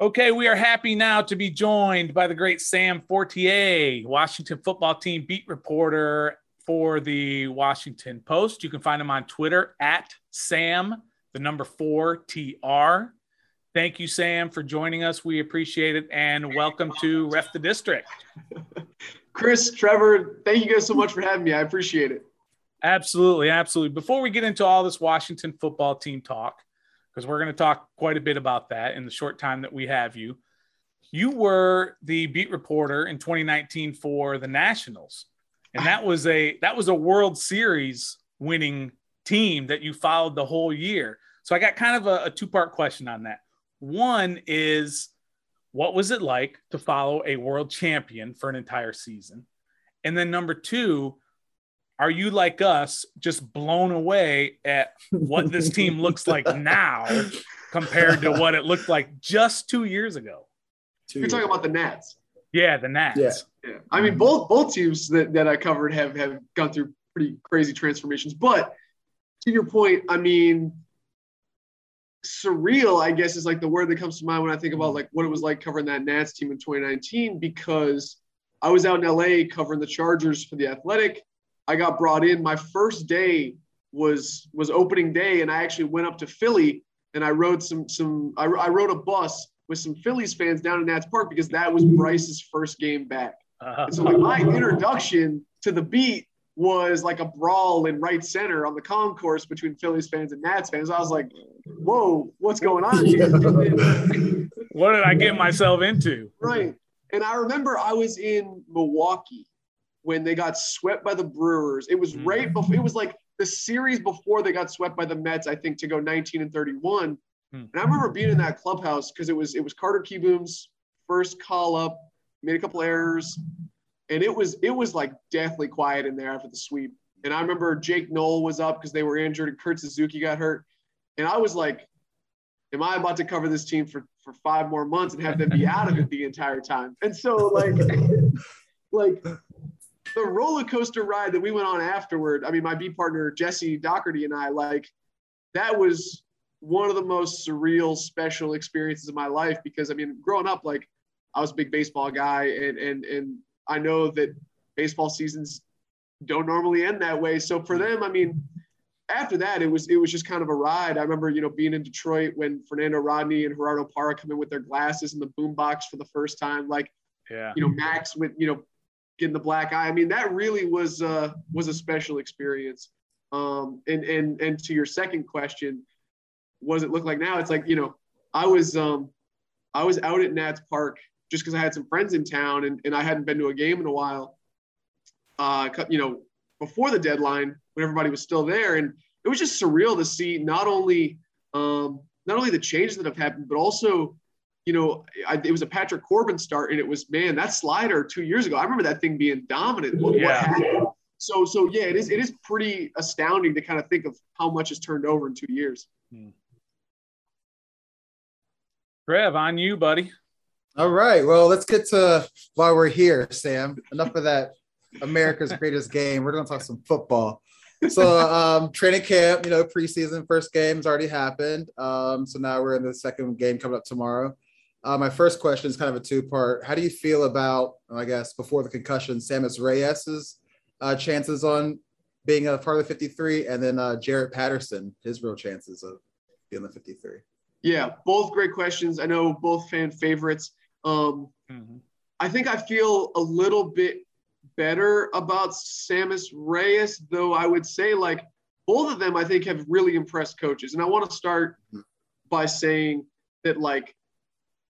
Okay, we are happy now to be joined by the great Sam Fortier, Washington football team beat reporter for the Washington Post. You can find him on Twitter at Sam, the number four TR. Thank you, Sam, for joining us. We appreciate it. And welcome to Ref the District. Chris, Trevor, thank you guys so much for having me. I appreciate it. Absolutely. Absolutely. Before we get into all this Washington football team talk, because we're going to talk quite a bit about that in the short time that we have you. You were the beat reporter in 2019 for the Nationals, and that was a that was a World Series winning team that you followed the whole year. So I got kind of a, a two part question on that. One is, what was it like to follow a world champion for an entire season? And then number two, are you like us just blown away at what this team looks like now compared to what it looked like just two years ago? you You're talking about the Nats. Yeah, the Nats. Yeah. yeah. I mean, both both teams that, that I covered have have gone through pretty crazy transformations. But to your point, I mean, surreal, I guess, is like the word that comes to mind when I think about like what it was like covering that Nats team in 2019 because I was out in LA covering the Chargers for the Athletic I got brought in. My first day was was opening day, and I actually went up to Philly and I rode some some I, I rode a bus with some Phillies fans down in Nats Park because that was Bryce's first game back. Uh-huh. So like my introduction to the beat was like a brawl in right center on the concourse between Phillies fans and Nats fans. I was like, whoa, what's going on here? what did I get myself into? Right. And I remember I was in Milwaukee when they got swept by the Brewers. It was mm-hmm. right before, it was like the series before they got swept by the Mets, I think, to go 19 and 31. Hmm. And I remember being in that clubhouse because it was it was Carter Kieboom's first call up, made a couple errors, and it was it was like deathly quiet in there after the sweep. And I remember Jake Noll was up because they were injured and Kurt Suzuki got hurt. And I was like, am I about to cover this team for, for five more months and have them be out of it the entire time? And so like like the roller coaster ride that we went on afterward. I mean, my B partner Jesse Dougherty and I like that was one of the most surreal, special experiences of my life because I mean, growing up, like I was a big baseball guy, and and and I know that baseball seasons don't normally end that way. So for them, I mean, after that, it was it was just kind of a ride. I remember, you know, being in Detroit when Fernando Rodney and Gerardo Parra come in with their glasses and the boombox for the first time. Like, yeah, you know, Max with you know getting the black eye. I mean, that really was uh, was a special experience. Um, and and and to your second question, what does it look like now? It's like you know, I was um, I was out at Nats Park just because I had some friends in town and, and I hadn't been to a game in a while. Uh, you know, before the deadline when everybody was still there, and it was just surreal to see not only um, not only the changes that have happened, but also you know, I, it was a Patrick Corbin start, and it was man that slider two years ago. I remember that thing being dominant. What, yeah. what happened? So, so yeah, it is. It is pretty astounding to kind of think of how much has turned over in two years. Hmm. Trev, on you, buddy. All right. Well, let's get to why we're here, Sam. Enough of that America's greatest game. We're going to talk some football. So, um, training camp, you know, preseason first game's already happened. Um, so now we're in the second game coming up tomorrow. Uh, my first question is kind of a two part. How do you feel about, I guess, before the concussion, Sammis Reyes's uh, chances on being a part of the 53, and then uh, Jaret Patterson, his real chances of being the 53? Yeah, both great questions. I know both fan favorites. Um, mm-hmm. I think I feel a little bit better about Sammis Reyes, though I would say like both of them I think have really impressed coaches. And I want to start mm-hmm. by saying that like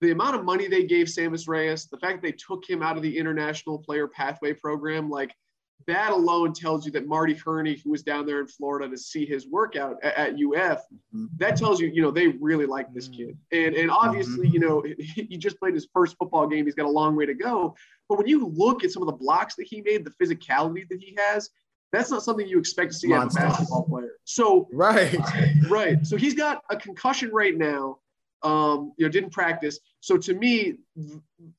the amount of money they gave Sammis Reyes, the fact that they took him out of the international player pathway program, like that alone tells you that Marty Hurney, who was down there in Florida to see his workout at, at UF, mm-hmm. that tells you, you know, they really like this mm-hmm. kid. And and obviously, mm-hmm. you know, he just played his first football game. He's got a long way to go. But when you look at some of the blocks that he made, the physicality that he has, that's not something you expect to see Monster. of a basketball player. So right, right. So he's got a concussion right now um, you know, didn't practice. So to me,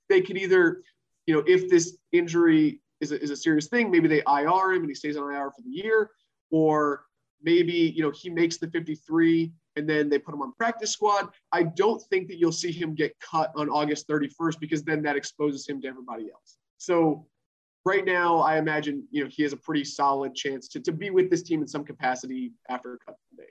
they could either, you know, if this injury is a, is a serious thing, maybe they IR him and he stays on IR for the year, or maybe, you know, he makes the 53 and then they put him on practice squad. I don't think that you'll see him get cut on August 31st because then that exposes him to everybody else. So right now, I imagine you know he has a pretty solid chance to, to be with this team in some capacity after a cut day.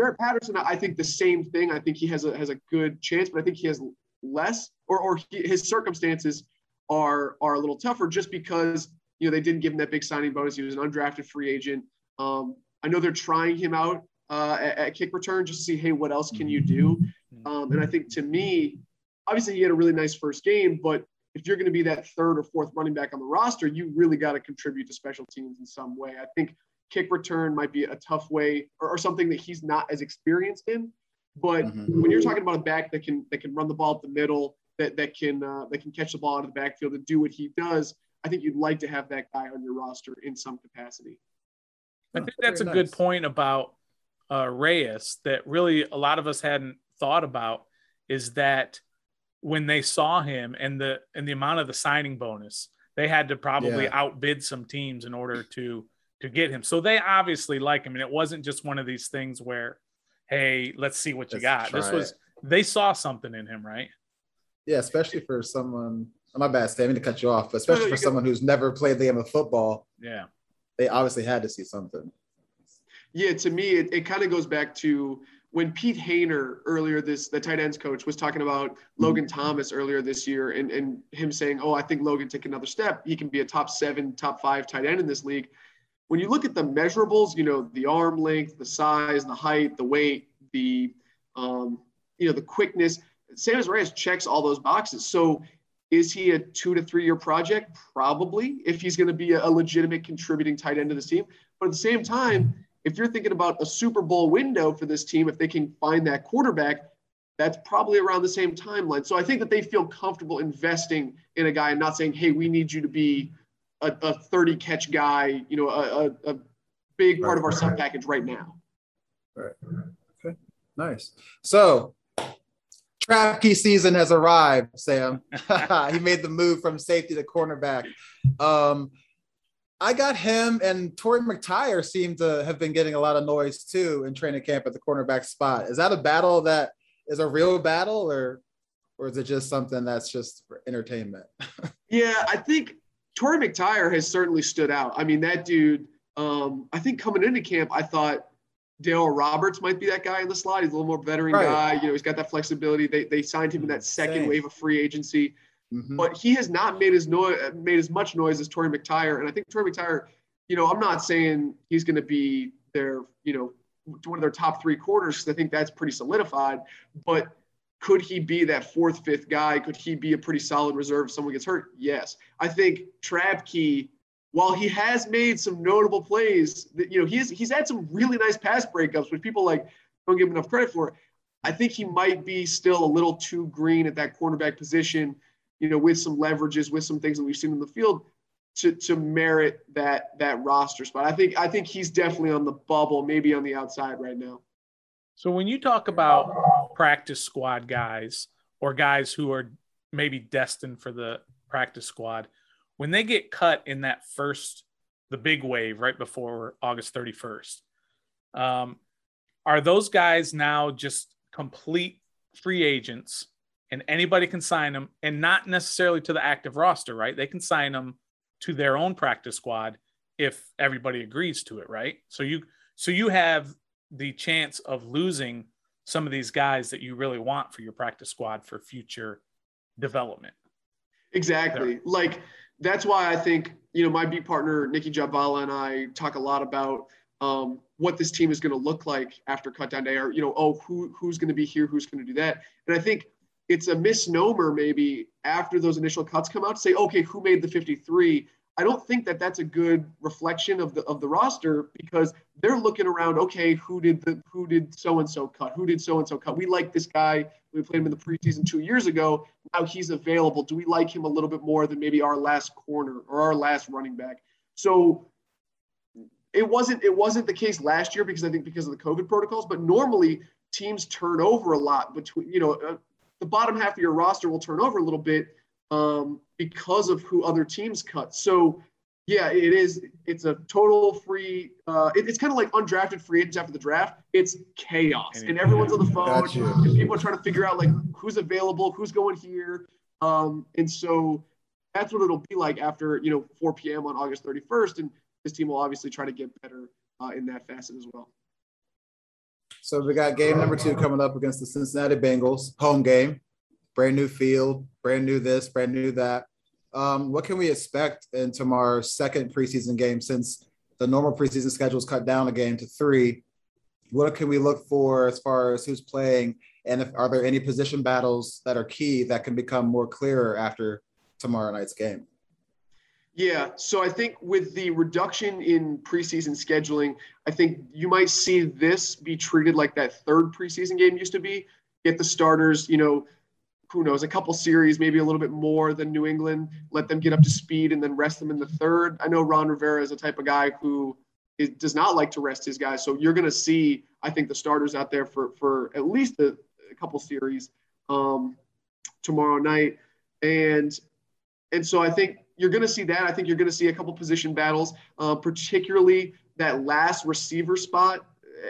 Jaret Patterson, I think the same thing. I think he has a has a good chance, but I think he has less, or or he, his circumstances are are a little tougher just because you know they didn't give him that big signing bonus. He was an undrafted free agent. Um, I know they're trying him out uh, at, at, kick return just to see, hey, what else can you do? Um, and I think to me, obviously he had a really nice first game, but if you're going to be that third or fourth running back on the roster, you really got to contribute to special teams in some way. I think kick return might be a tough way or, or something that he's not as experienced in. But mm-hmm. when you're talking about a back that can that can run the ball up the middle, that that can uh, that can catch the ball out of the backfield and do what he does, I think you'd like to have that guy on your roster in some capacity. I think that's a nice. good point about uh, Reyes that really a lot of us hadn't thought about is that when they saw him and the and the amount of the signing bonus, they had to probably yeah. outbid some teams in order to to get him. So they obviously like him, and it wasn't just one of these things where, hey, let's see what you let's got. This was it. they saw something in him, right? Yeah, especially for someone. Oh, my bad, Stan. I mean to cut you off, but especially for someone who's never played the game of football. Yeah, they obviously had to see something. Yeah, to me, it, it kind of goes back to when Pete Hoener earlier this the tight ends coach was talking about mm-hmm. Logan Thomas earlier this year and, and him saying, Oh, I think Logan take another step. He can be a top seven, top five tight end in this league. When you look at the measurables, you know, the arm length, the size, the height, the weight, the um, you know, the quickness, Sammis Reyes checks all those boxes. So is he a two to three year project? Probably, if he's going to be a legitimate contributing tight end to this team. But at the same time, if you're thinking about a Super Bowl window for this team, if they can find that quarterback, that's probably around the same timeline. So I think that they feel comfortable investing in a guy and not saying, hey, we need you to be a, a 30 catch guy, you know, a, a, a big part right, of our sub package right now. Right. Okay. Nice. So Troy Apke season has arrived, Sam. he made the move from safety to cornerback. Um, I got him and Tory McTyer seemed to have been getting a lot of noise too in training camp at the cornerback spot. Is that a battle that is a real battle or or is it just something that's just for entertainment? yeah, I think Tory McTyer has certainly stood out. I mean, that dude, um, I think coming into camp, I thought Darryl Roberts might be that guy in the slot. He's a little more veteran right. guy. You know, he's got that flexibility. They, they signed him in that second Same. wave of free agency. Mm-hmm. But he has not made as noise, made as much noise as Tory McTyer, And I think Tory McTyer, you know, I'm not saying he's going to be their, you know, one of their top three quarters because I think that's pretty solidified. But could he be that fourth, fifth guy? Could he be a pretty solid reserve if someone gets hurt? Yes. I think Troy Apke, while he has made some notable plays, that you know, he's he's had some really nice pass breakups, which people like don't give him enough credit for. I think he might be still a little too green at that cornerback position you know, with some leverages, with some things that we've seen in the field to, to merit that that roster spot. I think I think he's definitely on the bubble, maybe on the outside right now. So when you talk about practice squad guys or guys who are maybe destined for the practice squad, when they get cut in that first the big wave right before August 31st, um, are those guys now just complete free agents and anybody can sign them and not necessarily to the active roster, right? They can sign them to their own practice squad if everybody agrees to it, right? So you so you have the chance of losing some of these guys that you really want for your practice squad for future development. Exactly. Like that's why I think, you know, my beat partner Nicki Jhabvala and I talk a lot about um, what this team is going to look like after cut down day or, you know, oh, who who's going to be here, who's going to do that. And I think it's a misnomer maybe after those initial cuts come out to say, okay, who made the 53? I don't think that that's a good reflection of the of the roster because they're looking around. Okay, who did the who did so and so cut? Who did so and so cut? We like this guy. We played him in the preseason two years ago. Now he's available. Do we like him a little bit more than maybe our last corner or our last running back? So it wasn't it wasn't the case last year because I think because of the COVID protocols. But normally teams turn over a lot between you know uh, the bottom half of your roster will turn over a little bit um, because of who other teams cut. So Yeah, it is. It's a total free. Uh, it, it's kind of like undrafted free agents after the draft. It's chaos, and everyone's on the phone. And people are trying to figure out like who's available, who's going here, um, and so that's what it'll be like after you know 4 p.m. on August 31st. And this team will obviously try to get better uh, in that facet as well. So we got game number two coming up against the Cincinnati Bengals, home game, brand new field, brand new this, brand new that. Um, what can we expect in tomorrow's second preseason game since the normal preseason schedule is cut down a game to three? What can we look for as far as who's playing, and if are there any position battles that are key that can become more clearer after tomorrow night's game? Yeah, so I think with the reduction in preseason scheduling, I think you might see this be treated like that third preseason game used to be. Get the starters, you know, who knows, a couple series, maybe a little bit more than New England, let them get up to speed and then rest them in the third. I know Ron Rivera is a type of guy who is, does not like to rest his guys. So you're going to see, I think, the starters out there for, for at least a, a couple series um, tomorrow night. And, and so I think you're going to see that. I think you're going to see a couple position battles, uh, particularly that last receiver spot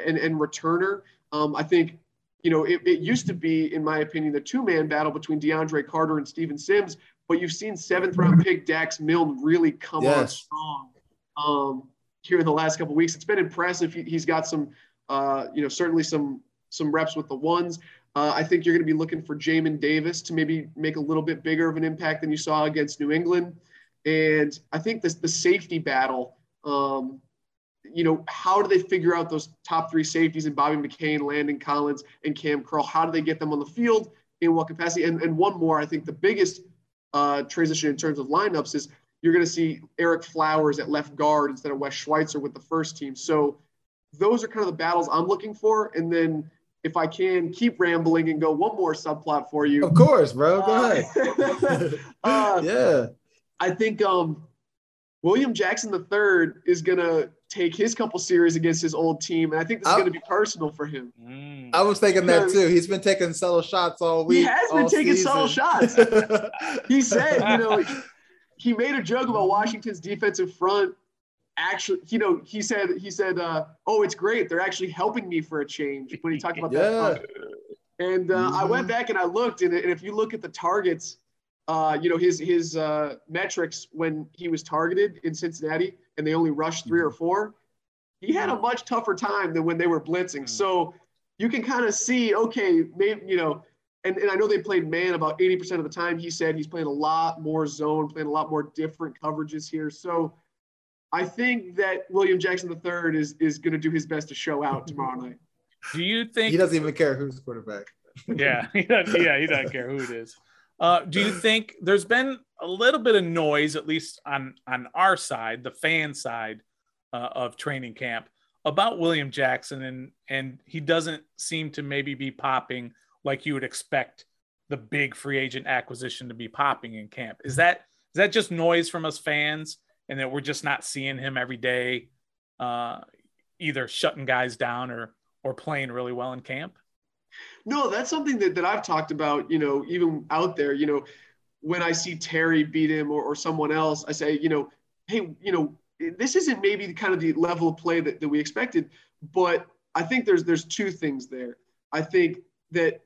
and, and returner. Um, I think you know, it, it used to be, in my opinion, the two man battle between DeAndre Carter and Steven Sims, but you've seen seventh round pick Dax Milne really come yes. on strong um, here in the last couple weeks. It's been impressive. He, has got some, uh, you know, certainly some some reps with the ones. Uh, I think you're going to be looking for Jamin Davis to maybe make a little bit bigger of an impact than you saw against New England. And I think this the safety battle um, you know, how do they figure out those top three safeties in Bobby McCain, Landon Collins, and Kam Curl? How do they get them on the field? In what capacity? And, and one more, I think the biggest uh, transition in terms of lineups is you're going to see Ereck Flowers at left guard instead of Wes Schweitzer with the first team. So those are kind of the battles I'm looking for. And then if I can keep rambling and go one more subplot for you. Of course, bro. Go uh, ahead. uh, yeah. I think um, William Jackson III is going to take his couple series against his old team. And I think this is going to be personal for him. I was thinking that too. He's been taking subtle shots all week. He has been taking subtle shots. he said, you know, he made a joke about Washington's defensive front. Actually, you know, he said, he said, uh, "Oh, it's great. They're actually helping me for a change." When he talked about yeah. that, and uh, mm-hmm. I went back and I looked, and, and if you look at the targets, uh, you know, his his uh, metrics when he was targeted in Cincinnati, and they only rushed three or mm-hmm. four, he had a much tougher time than when they were blitzing. Mm. So you can kind of see, okay, maybe, you know, and, and I know they played man about 80% of the time. He said he's playing a lot more zone, playing a lot more different coverages here. So I think that William Jackson III is is going to do his best to show out tomorrow night. Do you think he doesn't even care who's quarterback? yeah, he doesn't, yeah, he doesn't care who it is. Uh, do you think there's been a little bit of noise, at least on on our side, the fan side uh, of training camp, about William Jackson, and and he doesn't seem to maybe be popping like you would expect the big free agent acquisition to be popping in camp. Is that is that just noise from us fans, and that we're just not seeing him every day, uh, either shutting guys down or or playing really well in camp? No, that's something that, that I've talked about, you know, even out there, you know, when I see Terry beat him or, or someone else, I say, you know, hey, you know, this isn't maybe kind of the level of play that, that we expected, but I think there's there's two things there. I think that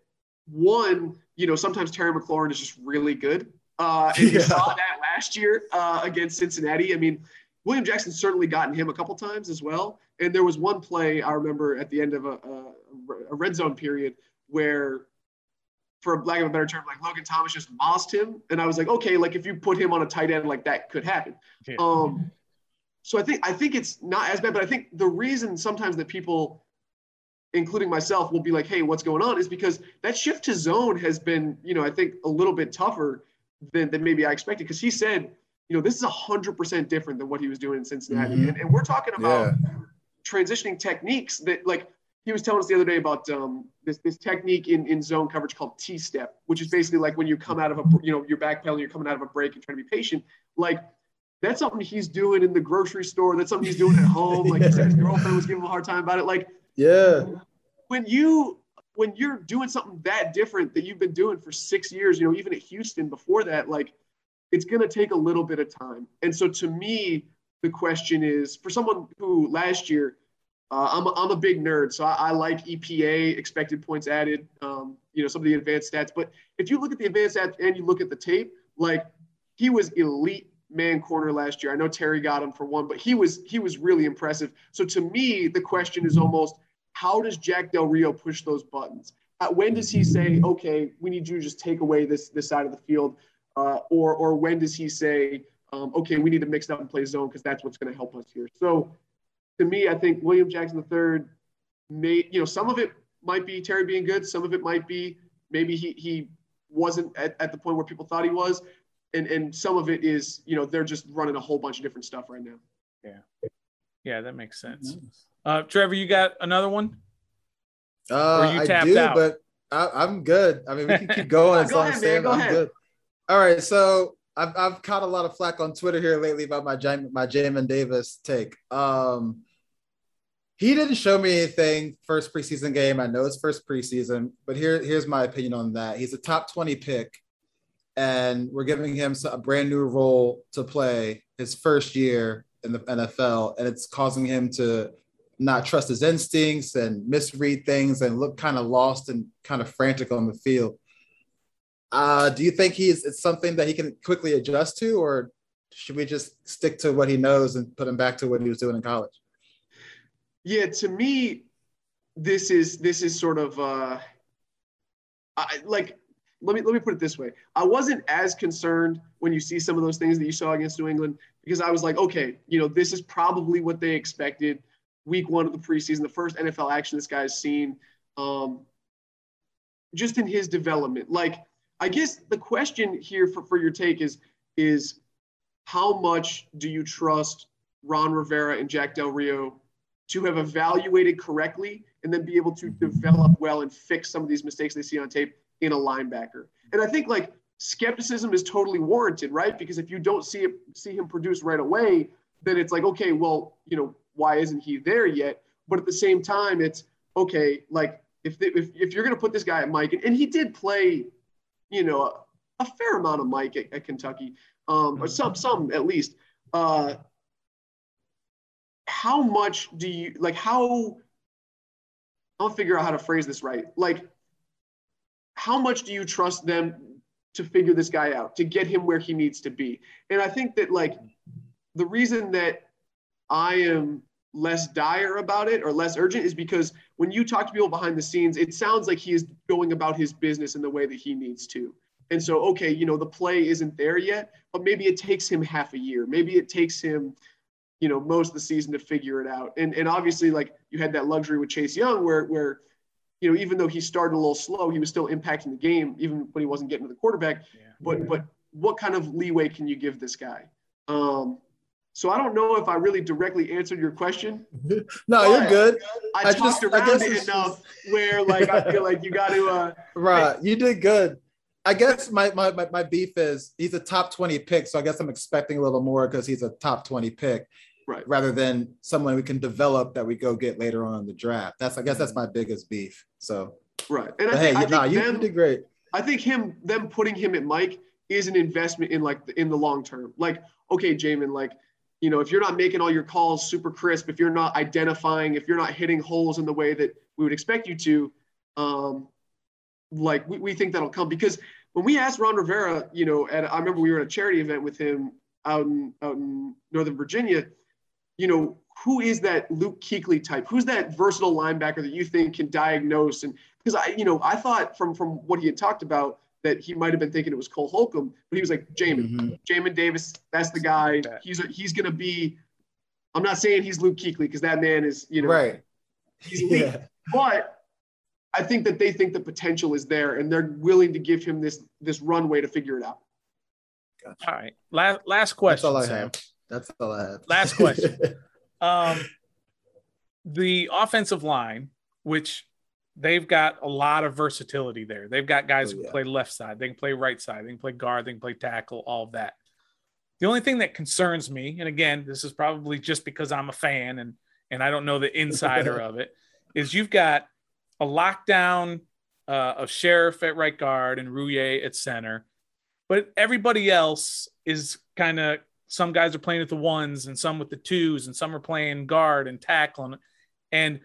one, you know, sometimes Terry McLaurin is just really good. Uh, and yeah. you saw that last year uh, against Cincinnati. I mean, William Jackson certainly gotten him a couple times as well. And there was one play I remember at the end of a, a, a red zone period where, for lack of a better term, like Logan Thomas just mossed him, and I was like, okay, like if you put him on a tight end, like that could happen. Yeah. Um, so I think I think it's not as bad, but I think the reason sometimes that people, including myself, will be like, hey, what's going on, is because that shift to zone has been, you know, I think a little bit tougher than, than maybe I expected. Because he said, you know, this is hundred percent different than what he was doing in Cincinnati, mm-hmm. and, and, we're talking about yeah. transitioning techniques that like he was telling us the other day about um, this, this technique in, in zone coverage called T step, which is basically like when you come out of a, you know, you're backpedaling, you're coming out of a break and trying to be patient. Like that's something he's doing in the grocery store. That's something he's doing at home. Like yeah. his girlfriend was giving him a hard time about it. Like, yeah, when you, when you're doing something that different that you've been doing for six years, you know, even at Houston before that, like it's going to take a little bit of time. And so to me, the question is for someone who last year, uh, I'm, a, I'm a big nerd, so I, I like EPA, expected points added, um, you know, some of the advanced stats. But if you look at the advanced stats and you look at the tape, like he was elite man corner last year. I know Terry got him for one, but he was he was really impressive. So to me, the question is almost how does Jack Del Rio push those buttons? Uh, when does he say, okay, we need you to just take away this this side of the field, uh, or or when does he say, um, okay, we need to mix it up and play zone because that's what's going to help us here. So to me, I think William Jackson III may, you know, some of it might be Terry being good, some of it might be maybe he he wasn't at, at the point where people thought he was and and some of it is you know they're just running a whole bunch of different stuff right now. Yeah, yeah, that makes sense. Uh, Trevor, you got another one? Uh, you I do, out? but I, am good. I mean, we can keep going as go long ahead, as Sam. I'm ahead. good. All right, so I've I've caught a lot of flack on Twitter here lately about my my Jamin Davis take. Um, he didn't show me anything first preseason game. I know it's first preseason, but here here's my opinion on that. He's a top 20 pick and we're giving him a brand new role to play his first year in the NFL, and it's causing him to not trust his instincts and misread things and look kind of lost and kind of frantic on the field. Uh, do you think he's it's something that he can quickly adjust to, or should we just stick to what he knows and put him back to what he was doing in college? Yeah, to me, this is this is sort of uh, I, like let me let me put it this way. I wasn't as concerned when you see some of those things that you saw against New England because I was like, okay, you know, this is probably what they expected. Week one of the preseason, the first NFL action this guy's seen, um, just in his development. Like, I guess the question here for, for your take is is how much do you trust Ron Rivera and Jack Del Rio to have evaluated correctly and then be able to mm-hmm. develop well and fix some of these mistakes they see on tape in a linebacker. And I think like skepticism is totally warranted, right? Because if you don't see it, see him produce right away, then it's like, okay, well, you know, why isn't he there yet? But at the same time, it's okay, like if the, if, if you're going to put this guy at Mike, and, and he did play, you know, a, a fair amount of Mike at, at Kentucky, um, or some some at least. Uh, how much do you like? How I'll figure out how to phrase this right. Like, how much do you trust them to figure this guy out to get him where he needs to be and i think that like the reason that i am less dire about it or less urgent is because when you talk to people behind the scenes it sounds like he is going about his business in the way that he needs to and so okay you know the play isn't there yet but maybe it takes him half a year maybe it takes him you know most of the season to figure it out and and obviously like you had that luxury with chase young where where you know, even though he started a little slow, he was still impacting the game, even when he wasn't getting to the quarterback. Yeah. But but what kind of leeway can you give this guy? Um, so I don't know if I really directly answered your question. no, you're good. I, I talked just, around I it enough just... where like I feel like you got to. Uh, right, you did good. I guess my, my my my beef is he's a top 20 pick, so I guess I'm expecting a little more because he's a top 20 pick right. rather than someone we can develop that we go get later on in the draft. That's I guess that's my biggest beef. So right, and I think, hey, I nah, you, them, you did great. I think him them putting him at Mike is an investment in like the, in the long term. Like, okay, Jamin, like you know, if you're not making all your calls super crisp, if you're not identifying, if you're not hitting holes in the way that we would expect you to, um, like we, we think that'll come because when we asked Ron Rivera, you know, at I remember we were at a charity event with him out in out in Northern Virginia, you know, who is that Luke Kuechly type? Who's that versatile linebacker that you think can diagnose? And because I, you know, I thought from from what he had talked about that he might have been thinking it was Cole Holcomb, but he was like Jamin, mm-hmm. Jamin Davis. That's the guy. He's a, he's gonna be. I'm not saying he's Luke Kuechly because that man is, you know, right. He's elite, yeah. but I think that they think the potential is there and they're willing to give him this this runway to figure it out. Gotcha. All right. Last last question. That's all I have. That's all I have. Last question. um, the offensive line, which they've got a lot of versatility there. They've got guys oh, who yeah. play left side, they can play right side, they can play guard, they can play tackle, all of that. The only thing that concerns me, and again, this is probably just because I'm a fan and and I don't know the insider of it, is you've got a lockdown uh, of Scherff at right guard and Roullier at center, but everybody else is kind of some guys are playing with the ones and some with the twos and some are playing guard and tackling. And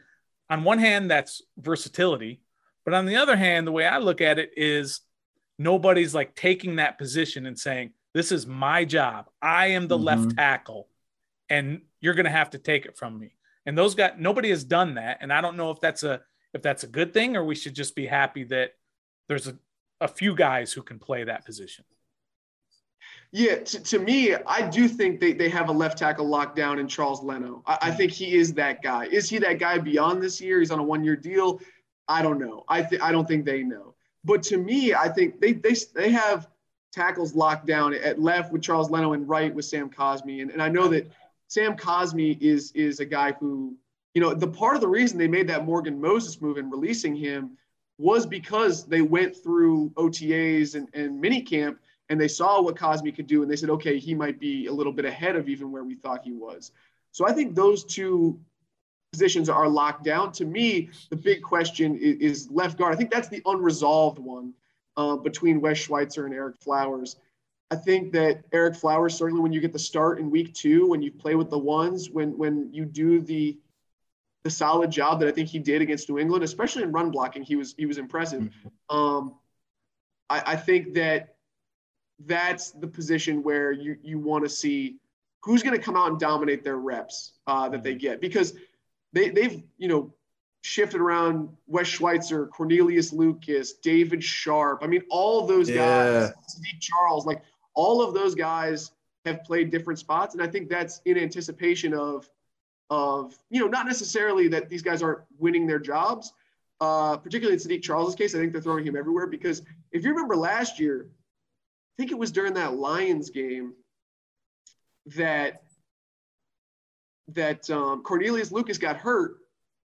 on one hand, that's versatility. But on the other hand, the way I look at it is nobody's like taking that position and saying, This is my job. I am the mm-hmm. left tackle, and you're gonna have to take it from me. And those guys, nobody has done that. And I don't know if that's a if that's a good thing or we should just be happy that there's a, a few guys who can play that position. Yeah, to, to me, I do think they, they have a left tackle locked down in Charles Leno. I, I think he is that guy. Is he that guy beyond this year? He's on a one year deal. I don't know. I th- I don't think they know. But to me, I think they they they have tackles locked down at left with Charles Leno and right with Sam Cosmi. And, and I know that Sam Cosmi is is a guy who, you know, the part of the reason they made that Morgan Moses move and releasing him was because they went through OTAs and, and minicamp and they saw what Cosmi could do and they said, okay, he might be a little bit ahead of even where we thought he was. So I think those two positions are locked down. To me, the big question is, is left guard. I think that's the unresolved one uh, between Wes Schweitzer and Ereck Flowers. I think that Ereck Flowers, certainly when you get the start in week two, when you play with the ones, when when you do the the solid job that I think he did against New England, especially in run blocking, he was he was impressive. Mm-hmm. Um, I, I think that that's the position where you you want to see who's going to come out and dominate their reps uh, that they mm-hmm. get because they they've you know shifted around Wes Schweitzer, Cornelius Lucas, David Sharpe. I mean, all those yeah. guys, Steve Charles, like all of those guys have played different spots, and I think that's in anticipation of of you know not necessarily that these guys aren't winning their jobs. Uh, particularly in Saahdiq Charles' case, I think they're throwing him everywhere because if you remember last year, I think it was during that Lions game that that um, Cornelius Lucas got hurt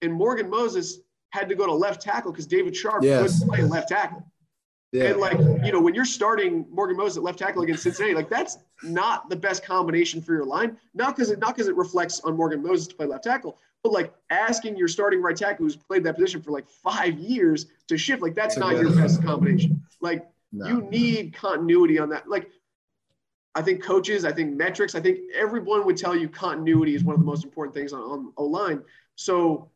and Morgan Moses had to go to left tackle because David Sharpe yes. couldn't play left tackle. Yeah. And like, you know, when you're starting Morgan Moses at left tackle against Cincinnati, like that's not the best combination for your line. Not because it not because it reflects on Morgan Moses to play left tackle, but like asking your starting right tackle who's played that position for like five years to shift, like that's not your best combination. Like no. You need continuity on that. Like, I think coaches, I think metrics, I think everyone would tell you continuity is one of the most important things on, on O line. So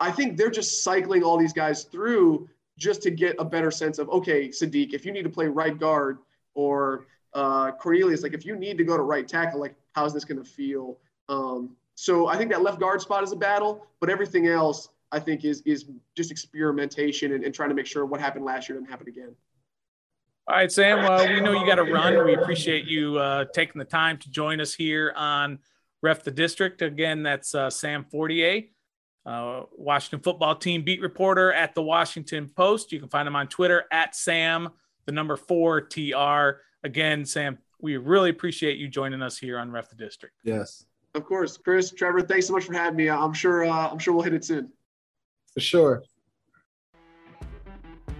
I think they're just cycling all these guys through just to get a better sense of okay, Saahdiq, if you need to play right guard or uh, Cornelius, like if you need to go to right tackle, like how's this going to feel? Um, so I think that left guard spot is a battle, but everything else I think is is just experimentation and, and trying to make sure what happened last year doesn't happen again. All right, Sam. Well, we know you got to run. We appreciate you uh, taking the time to join us here on Ref the District. Again, that's uh, Sam Fortier, uh, Washington football team beat reporter at the Washington Post. You can find him on Twitter at Sam, the number four TR. Again, Sam, we really appreciate you joining us here on Ref the District. Yes, of course, Chris, Trevor. Thanks so much for having me. I'm sure. Uh, I'm sure we'll hit it soon. For sure.